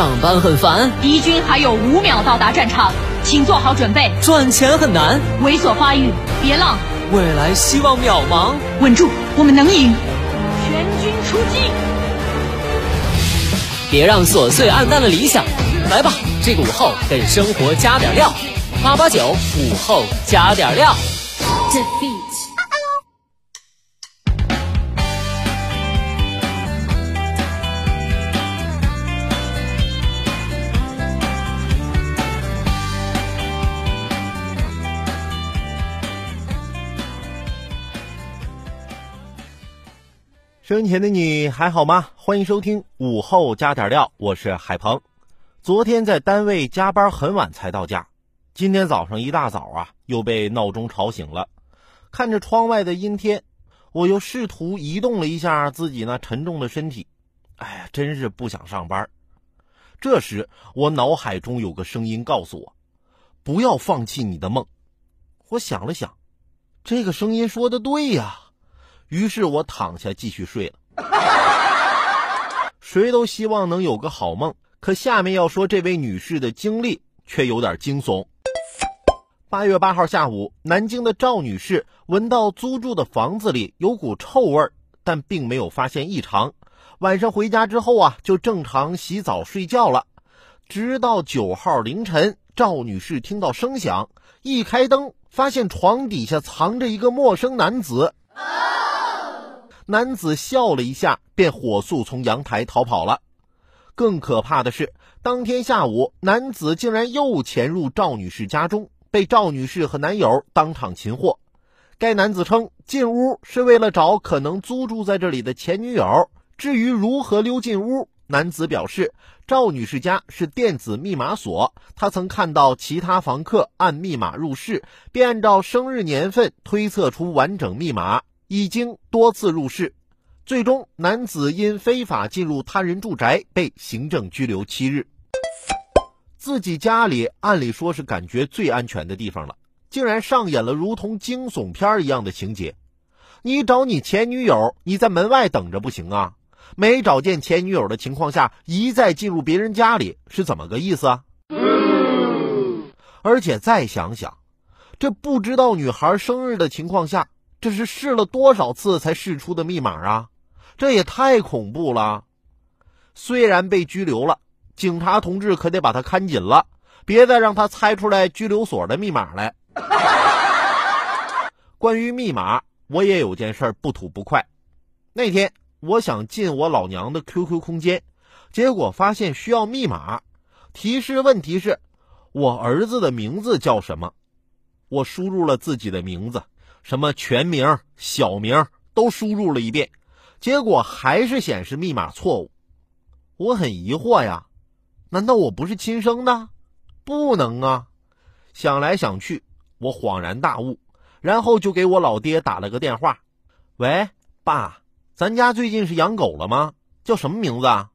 上班很烦，敌军还有五秒到达战场，请做好准备。赚钱很难，猥琐发育，别浪。未来希望渺茫，稳住，我们能赢。全军出击！别让琐碎暗淡了理想。来吧，这个午后给生活加点料。八八九午后加点料。收音前的你还好吗？欢迎收听午后加点料，我是海鹏。昨天在单位加班很晚才到家，今天早上一大早啊又被闹钟吵醒了。看着窗外的阴天，我又试图移动了一下自己那沉重的身体。哎呀，真是不想上班。这时我脑海中有个声音告诉我：“不要放弃你的梦。”我想了想，这个声音说的对呀。于是我躺下继续睡了。谁都希望能有个好梦，可下面要说这位女士的经历却有点惊悚。八月八号下午，南京的赵女士闻到租住的房子里有股臭味，但并没有发现异常。晚上回家之后啊，就正常洗澡睡觉了。直到九号凌晨，赵女士听到声响，一开灯，发现床底下藏着一个陌生男子。男子笑了一下，便火速从阳台逃跑了。更可怕的是，当天下午，男子竟然又潜入赵女士家中，被赵女士和男友当场擒获。该男子称，进屋是为了找可能租住在这里的前女友。至于如何溜进屋，男子表示，赵女士家是电子密码锁，他曾看到其他房客按密码入室，便按照生日年份推测出完整密码。已经多次入室，最终男子因非法进入他人住宅被行政拘留七日。自己家里按理说是感觉最安全的地方了，竟然上演了如同惊悚片一样的情节。你找你前女友，你在门外等着不行啊？没找见前女友的情况下一再进入别人家里是怎么个意思啊？而且再想想，这不知道女孩生日的情况下。这是试了多少次才试出的密码啊！这也太恐怖了。虽然被拘留了，警察同志可得把他看紧了，别再让他猜出来拘留所的密码来。关于密码，我也有件事不吐不快。那天我想进我老娘的 QQ 空间，结果发现需要密码。提示问题是：我儿子的名字叫什么？我输入了自己的名字。什么全名、小名都输入了一遍，结果还是显示密码错误。我很疑惑呀，难道我不是亲生的？不能啊！想来想去，我恍然大悟，然后就给我老爹打了个电话：“喂，爸，咱家最近是养狗了吗？叫什么名字啊？”